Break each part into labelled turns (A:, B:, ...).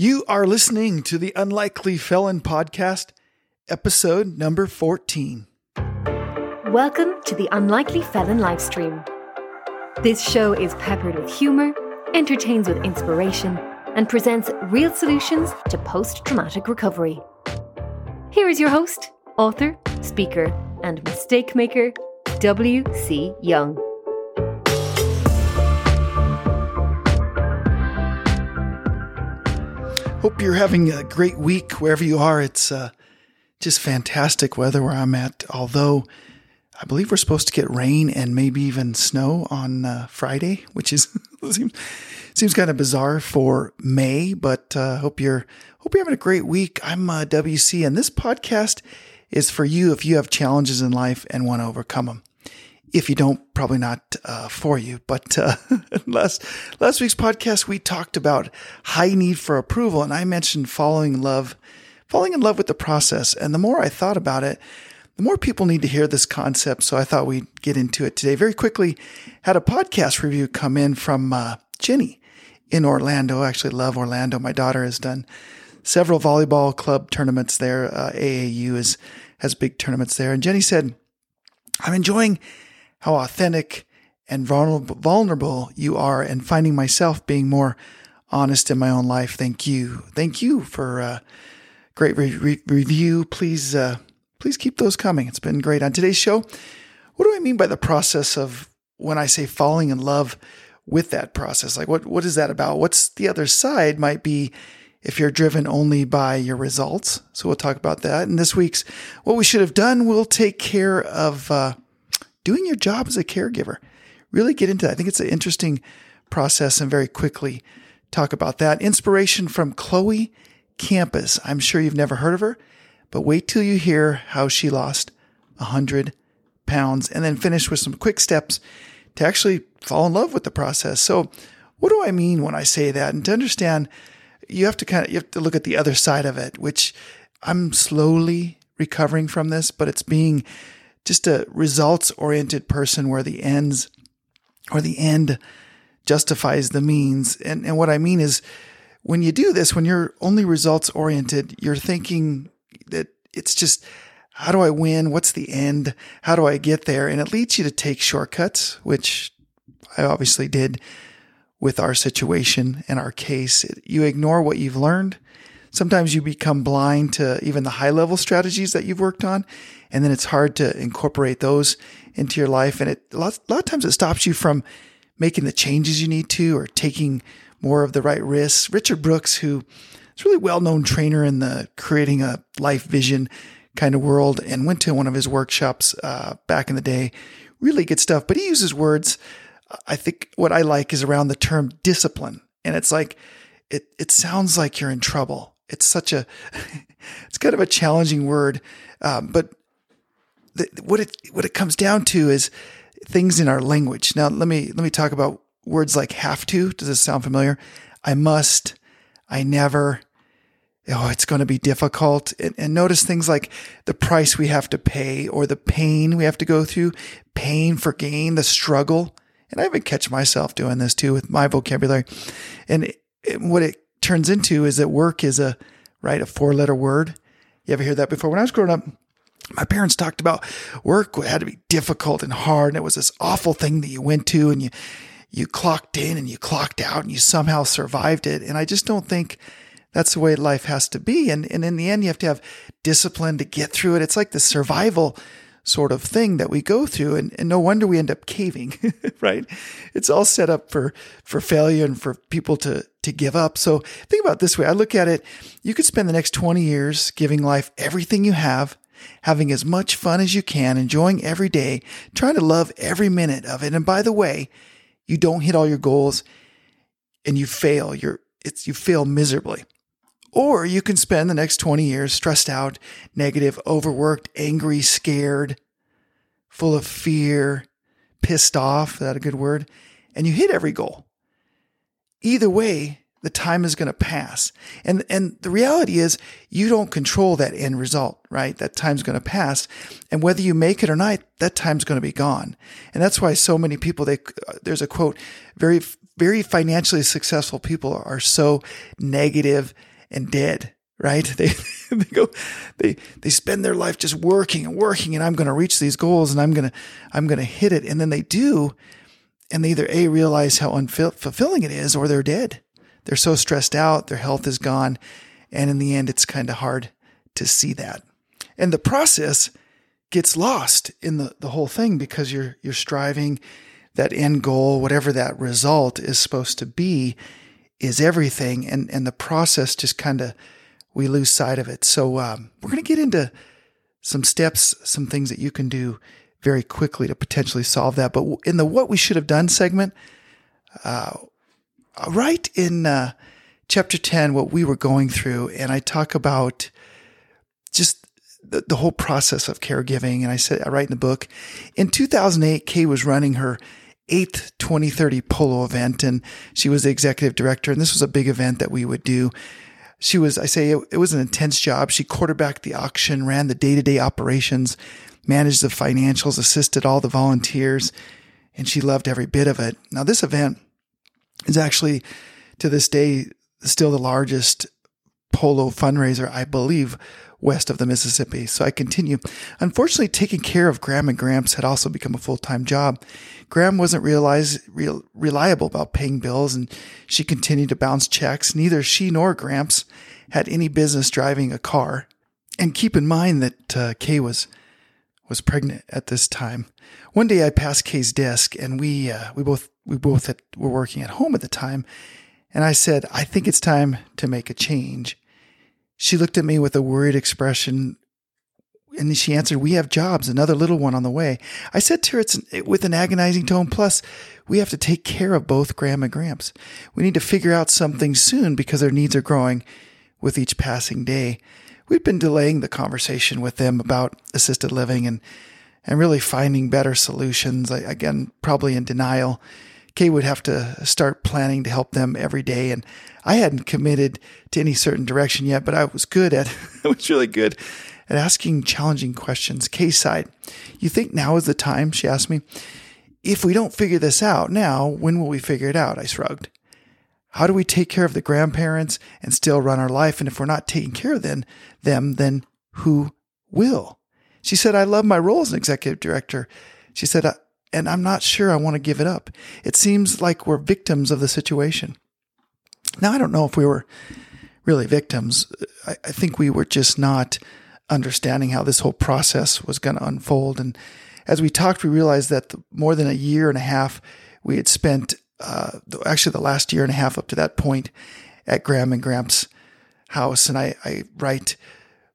A: You are listening to the Unlikely Felon Podcast, episode number 14.
B: Welcome to the Unlikely Felon livestream. This show is peppered with humor, entertains with inspiration, and presents real solutions to post traumatic recovery. Here is your host, author, speaker, and mistake maker, W.C. Young.
A: Hope you're having a great week wherever you are. It's uh, just fantastic weather where I'm at, although I believe we're supposed to get rain and maybe even snow on uh, Friday, which is seems, seems kind of bizarre for May. But uh, hope you're hope you're having a great week. I'm uh, WC, and this podcast is for you if you have challenges in life and want to overcome them if you don't, probably not uh, for you. But uh, last last week's podcast, we talked about high need for approval, and I mentioned falling in love, falling in love with the process. And the more I thought about it, the more people need to hear this concept. So I thought we'd get into it today. Very quickly, had a podcast review come in from uh, Jenny in Orlando. I actually love Orlando. My daughter has done several volleyball club tournaments there. Uh, AAU is has big tournaments there, and Jenny said, "I'm enjoying." How authentic and vulnerable you are and finding myself being more honest in my own life. Thank you. Thank you for a uh, great re- re- review. Please, uh, please keep those coming. It's been great. On today's show, what do I mean by the process of when I say falling in love with that process? Like what, what is that about? What's the other side might be if you're driven only by your results. So we'll talk about that. And this week's what we should have done, we'll take care of, uh, doing your job as a caregiver. Really get into that. I think it's an interesting process and very quickly talk about that. Inspiration from Chloe Campus. I'm sure you've never heard of her, but wait till you hear how she lost 100 pounds and then finish with some quick steps to actually fall in love with the process. So, what do I mean when I say that? And to understand, you have to kind of you have to look at the other side of it, which I'm slowly recovering from this, but it's being just a results oriented person where the ends or the end justifies the means. And, and what I mean is when you do this, when you're only results oriented, you're thinking that it's just, how do I win? What's the end? How do I get there? And it leads you to take shortcuts, which I obviously did with our situation and our case. You ignore what you've learned. Sometimes you become blind to even the high level strategies that you've worked on and then it's hard to incorporate those into your life. And it a lot, a lot of times it stops you from making the changes you need to or taking more of the right risks. Richard Brooks, who is really well known trainer in the creating a life vision kind of world, and went to one of his workshops uh, back in the day. Really good stuff. But he uses words. I think what I like is around the term discipline, and it's like it. It sounds like you're in trouble. It's such a. it's kind of a challenging word, um, but the, what it what it comes down to is things in our language. Now, let me let me talk about words like have to. Does this sound familiar? I must. I never. Oh, it's going to be difficult. And, and notice things like the price we have to pay or the pain we have to go through, pain for gain, the struggle. And I even catch myself doing this too with my vocabulary. And it, it, what it turns into is that work is a, right, a four letter word. You ever hear that before? When I was growing up, my parents talked about work had to be difficult and hard. And it was this awful thing that you went to and you, you clocked in and you clocked out and you somehow survived it. And I just don't think that's the way life has to be. And, and in the end, you have to have discipline to get through it. It's like the survival sort of thing that we go through. And, and no wonder we end up caving, right? It's all set up for, for failure and for people to, to give up. So think about this way. I look at it. You could spend the next 20 years giving life everything you have having as much fun as you can, enjoying every day, trying to love every minute of it. And by the way, you don't hit all your goals and you fail. You're, it's, you fail miserably. Or you can spend the next 20 years stressed out, negative, overworked, angry, scared, full of fear, pissed off. Is that a good word? And you hit every goal. Either way, the time is going to pass. And, and the reality is you don't control that end result, right? That time's going to pass. And whether you make it or not, that time's going to be gone. And that's why so many people, they, there's a quote, very very financially successful people are so negative and dead, right? They, they go, they, they spend their life just working and working and I'm going to reach these goals and I'm going to, I'm going to hit it. And then they do. And they either A, realize how unfulfilling it is or they're dead. They're so stressed out. Their health is gone. And in the end, it's kind of hard to see that. And the process gets lost in the, the whole thing because you're, you're striving that end goal, whatever that result is supposed to be, is everything. And, and the process just kind of, we lose sight of it. So, um, we're going to get into some steps, some things that you can do very quickly to potentially solve that. But in the what we should have done segment, uh, right in uh, chapter 10, what we were going through, and I talk about just the, the whole process of caregiving. And I said, I write in the book, in 2008, Kay was running her eighth 2030 polo event and she was the executive director. And this was a big event that we would do. She was, I say, it, it was an intense job. She quarterbacked the auction, ran the day to day operations, managed the financials, assisted all the volunteers, and she loved every bit of it. Now, this event is actually to this day still the largest polo fundraiser, I believe, west of the Mississippi. So I continue. Unfortunately, taking care of Gram and Gramps had also become a full time job. Gram wasn't realize, real, reliable about paying bills, and she continued to bounce checks. Neither she nor Gramps had any business driving a car. And keep in mind that uh, Kay was was pregnant at this time. One day I passed Kay's desk, and we uh, we both we both had, were working at home at the time. And I said, I think it's time to make a change. She looked at me with a worried expression and she answered, We have jobs, another little one on the way. I said to her it's with an agonizing tone, plus, we have to take care of both Gram and Gramps. We need to figure out something soon because their needs are growing with each passing day. We've been delaying the conversation with them about assisted living and, and really finding better solutions. I, again, probably in denial. Kay would have to start planning to help them every day. And I hadn't committed to any certain direction yet, but I was good at, I was really good at asking challenging questions. Kay sighed, you think now is the time? She asked me. If we don't figure this out now, when will we figure it out? I shrugged. How do we take care of the grandparents and still run our life? And if we're not taking care of them, them, then who will? She said, I love my role as an executive director. She said, and I'm not sure I want to give it up. It seems like we're victims of the situation. Now, I don't know if we were really victims. I, I think we were just not understanding how this whole process was going to unfold. And as we talked, we realized that more than a year and a half we had spent, uh, actually the last year and a half up to that point at Gram and Gramps' house. And I, I write,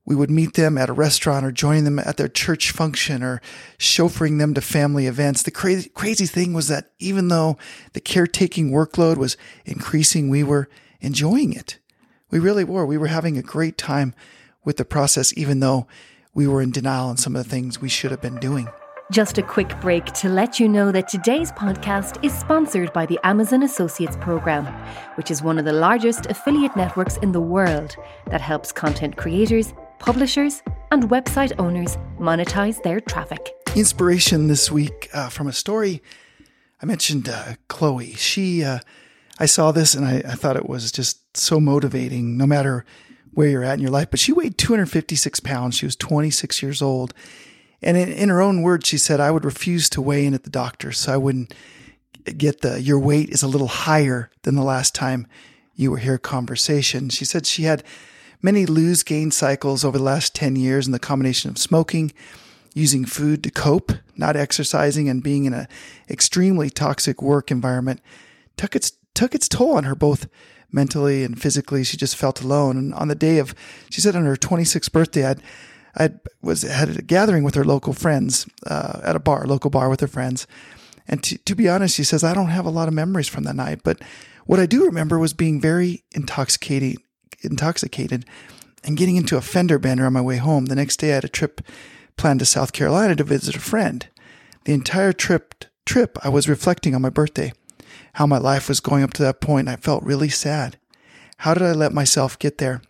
A: we would meet them at a restaurant or join them at their church function or chauffeuring them to family events. The crazy, crazy thing was that even though the caretaking workload was increasing, we were enjoying it. We really were. We were having a great time with the process, even though we were in denial on some of the things we should have been doing.
B: Just a quick break to let you know that today's podcast is sponsored by the Amazon Associates Program, which is one of the largest affiliate networks in the world that helps content creators publishers, and website owners monetize their traffic.
A: Inspiration this week uh, from a story. I mentioned uh, Chloe. She, uh, I saw this and I, I thought it was just so motivating, no matter where you're at in your life. But she weighed 256 pounds. She was 26 years old. And in, in, her own words, she said, I would refuse to weigh in at the doctor so I wouldn't get the, your weight is a little higher than the last time you were here conversation. She said she had many lose gain cycles over the last 10 years in the combination of smoking, using food to cope, not exercising, and being in an extremely toxic work environment took its, took its toll on her both mentally and physically. She just felt alone. And on the day of, she said on her 26th birthday, I'd, I was had a gathering with her local friends uh, at a bar, local bar with her friends. And to, to be honest, she says, I don't have a lot of memories from that night, but what I do remember was being very intoxicating, intoxicated and getting into a fender bender on my way home. The next day, I had a trip planned to South Carolina to visit a friend. The entire trip, trip, I was reflecting on my birthday, how my life was going up to that point. I felt really sad. How did I let myself get there?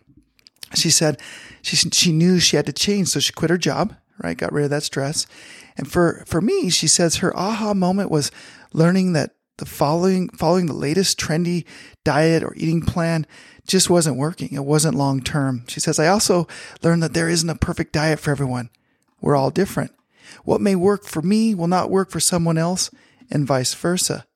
A: She said she, she knew she had to change, so she quit her job, right? Got rid of that stress. And for, for me, she says her aha moment was learning that the following following the latest trendy diet or eating plan just wasn't working. It wasn't long term. She says, I also learned that there isn't a perfect diet for everyone. We're all different. What may work for me will not work for someone else, and vice versa.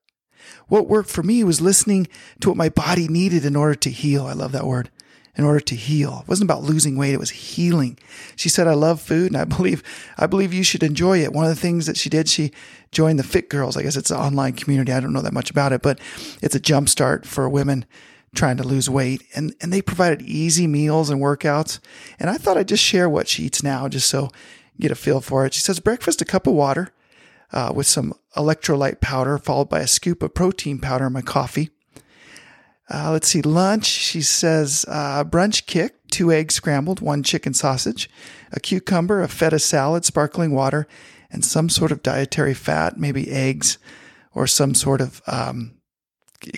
A: What worked for me was listening to what my body needed in order to heal. I love that word. In order to heal. It wasn't about losing weight, it was healing. She said, I love food and I believe I believe you should enjoy it. One of the things that she did, she joined the Fit Girls. I guess it's an online community. I don't know that much about it, but it's a jumpstart for women trying to lose weight. And and they provided easy meals and workouts. And I thought I'd just share what she eats now, just so get a feel for it. She says breakfast, a cup of water uh, with some electrolyte powder, followed by a scoop of protein powder in my coffee. Uh, let's see, lunch. She says uh, brunch kick, two eggs scrambled, one chicken sausage, a cucumber, a feta salad, sparkling water, and some sort of dietary fat, maybe eggs or some sort of um,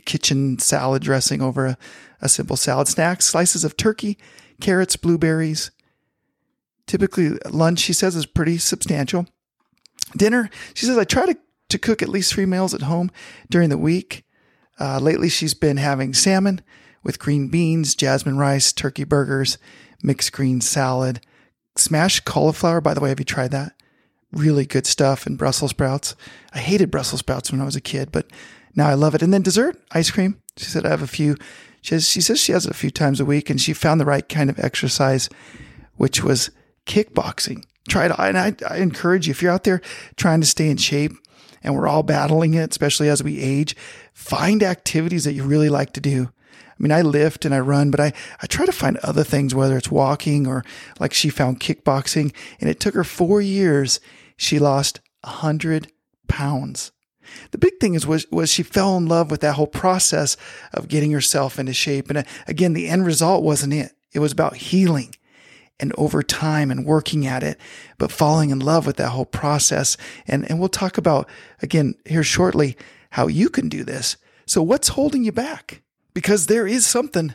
A: kitchen salad dressing over a, a simple salad. Snacks, slices of turkey, carrots, blueberries. Typically, lunch, she says, is pretty substantial. Dinner, she says, I try to, to cook at least three meals at home during the week. Uh, lately, she's been having salmon with green beans, jasmine rice, turkey burgers, mixed green salad, smashed cauliflower. By the way, have you tried that? Really good stuff. And Brussels sprouts. I hated Brussels sprouts when I was a kid, but now I love it. And then dessert, ice cream. She said, I have a few. She, has, she says she has it a few times a week, and she found the right kind of exercise, which was kickboxing. Try it. And I, I encourage you, if you're out there trying to stay in shape, and we're all battling it, especially as we age. Find activities that you really like to do. I mean, I lift and I run, but I, I try to find other things, whether it's walking or like she found kickboxing. And it took her four years. She lost a hundred pounds. The big thing is was, was she fell in love with that whole process of getting herself into shape. And uh, again, the end result wasn't it. It was about healing and over time and working at it, but falling in love with that whole process. And, and we'll talk about again here shortly how you can do this. So what's holding you back? Because there is something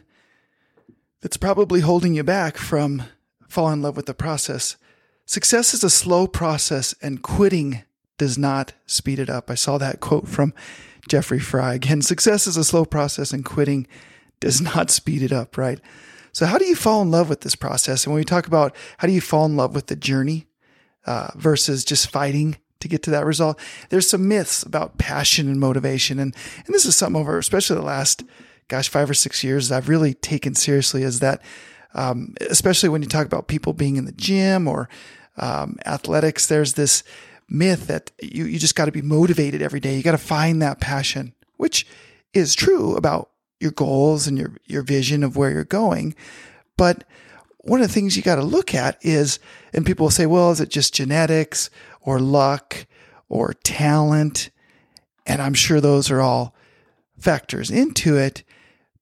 A: that's probably holding you back from falling in love with the process. Success is a slow process and quitting does not speed it up. I saw that quote from Jeffrey Fry. Again, success is a slow process and quitting does not speed it up, right? So, how do you fall in love with this process? And when we talk about how do you fall in love with the journey uh, versus just fighting to get to that result, there's some myths about passion and motivation. And, and this is something over, especially the last, gosh, five or six years, I've really taken seriously is that, um, especially when you talk about people being in the gym or um, athletics, there's this myth that you, you just got to be motivated every day. You got to find that passion, which is true about your goals and your, your vision of where you're going. But one of the things you got to look at is, and people will say, well, is it just genetics or luck or talent? And I'm sure those are all factors into it.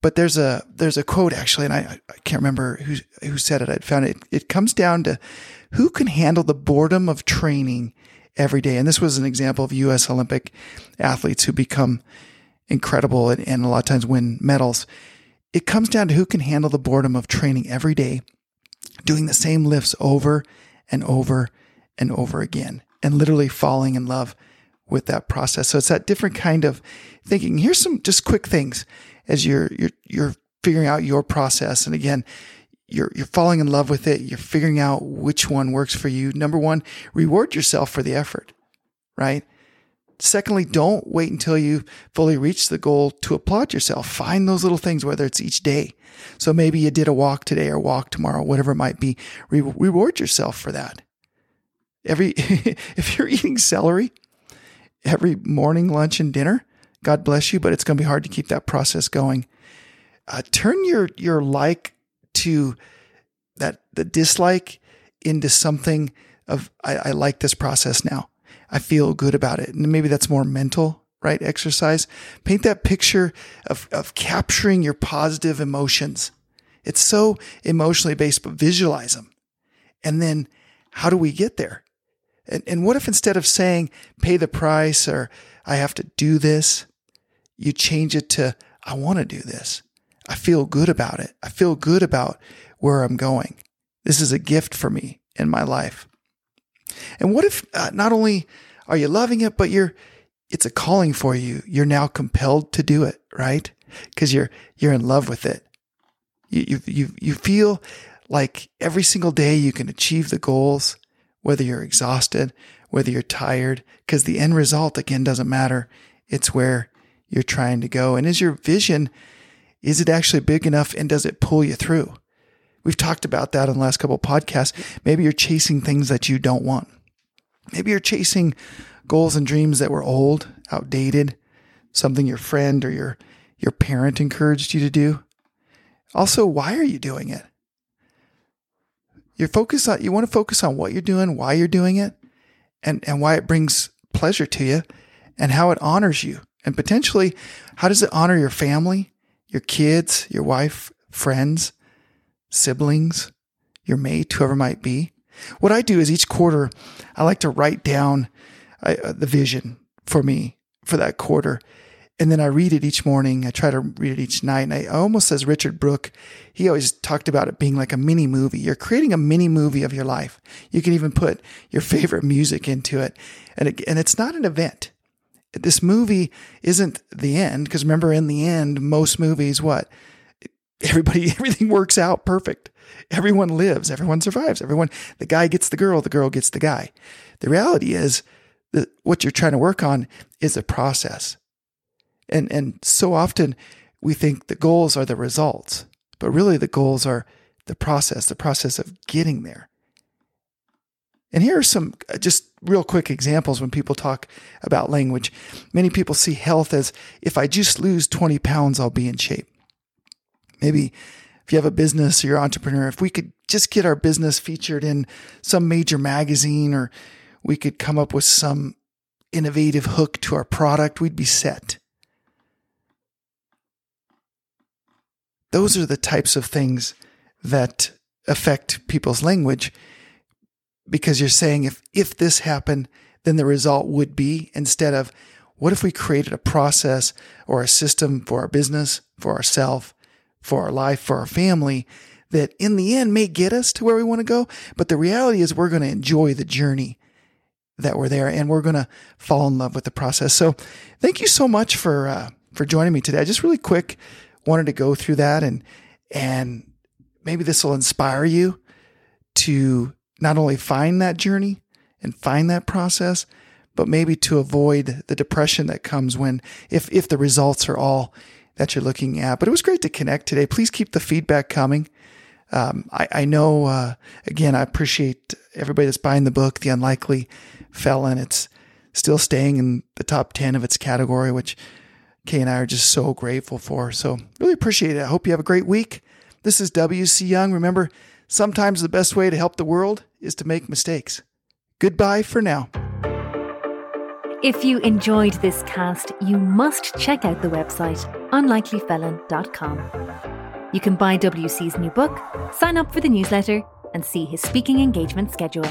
A: But there's a there's a quote actually, and I, I can't remember who who said it. I'd found it. It comes down to who can handle the boredom of training every day. And this was an example of U.S. Olympic athletes who become incredible and, and a lot of times win medals. It comes down to who can handle the boredom of training every day, doing the same lifts over and over and over again, and literally falling in love with that process. So it's that different kind of thinking. Here's some just quick things as you're you're you're figuring out your process. And again, you're you're falling in love with it. You're figuring out which one works for you. Number one, reward yourself for the effort, right? Secondly, don't wait until you fully reach the goal to applaud yourself. Find those little things, whether it's each day. So maybe you did a walk today or walk tomorrow, whatever it might be. Re- reward yourself for that. Every, if you're eating celery every morning, lunch, and dinner, God bless you, but it's going to be hard to keep that process going. Uh, turn your, your like to that, the dislike into something of, I, I like this process now. I feel good about it. And maybe that's more mental, right? Exercise. Paint that picture of, of capturing your positive emotions. It's so emotionally based, but visualize them. And then how do we get there? And, and what if instead of saying pay the price or I have to do this, you change it to I want to do this. I feel good about it. I feel good about where I'm going. This is a gift for me in my life. And what if uh, not only are you loving it, but you're it's a calling for you. You're now compelled to do it, right? Because you're you're in love with it. You you you you feel like every single day you can achieve the goals, whether you're exhausted, whether you're tired, because the end result again doesn't matter. It's where you're trying to go. And is your vision, is it actually big enough and does it pull you through? We've talked about that in the last couple podcasts. Maybe you're chasing things that you don't want. Maybe you're chasing goals and dreams that were old, outdated, something your friend or your your parent encouraged you to do. Also, why are you doing it? You're focused on you want to focus on what you're doing, why you're doing it, and, and why it brings pleasure to you and how it honors you. And potentially, how does it honor your family, your kids, your wife, friends, siblings, your mate, whoever might be? What I do is each quarter, I like to write down uh, the vision for me for that quarter. And then I read it each morning. I try to read it each night. And I almost as Richard Brooke, he always talked about it being like a mini movie. You're creating a mini movie of your life. You can even put your favorite music into it. And, it, and it's not an event. This movie isn't the end. Because remember, in the end, most movies, what? Everybody, everything works out perfect. Everyone lives. Everyone survives. Everyone, the guy gets the girl, the girl gets the guy. The reality is that what you're trying to work on is a process and, and so often we think the goals are the results, but really the goals are the process, the process of getting there. And here are some uh, just real quick examples when people talk about language. Many people see health as if I just lose 20 pounds, I'll be in shape. Maybe if you have a business or you're an entrepreneur, if we could just get our business featured in some major magazine or we could come up with some innovative hook to our product, we'd be set. Those are the types of things that affect people's language because you're saying if if this happened then the result would be instead of what if we created a process or a system for our business, for ourselves, for our life, for our family that in the end may get us to where we want to go, but the reality is we're going to enjoy the journey that we're there and we're going to fall in love with the process. So thank you so much for uh, for joining me today. I just really quick wanted to go through that and and maybe this will inspire you to not only find that journey and find that process, but maybe to avoid the depression that comes when if if the results are all that you're looking at. But it was great to connect today. Please keep the feedback coming. Um, I, I, know, uh, again, I appreciate everybody that's buying the book, The Unlikely Felon. It's still staying in the top 10 of its category, which Kay and I are just so grateful for. So really appreciate it. I hope you have a great week. This is W.C. Young. Remember, sometimes the best way to help the world is to make mistakes. Goodbye for now.
B: If you enjoyed this cast, you must check out the website unlikelyfelon.com. You can buy WC's new book, sign up for the newsletter, and see his speaking engagement schedule.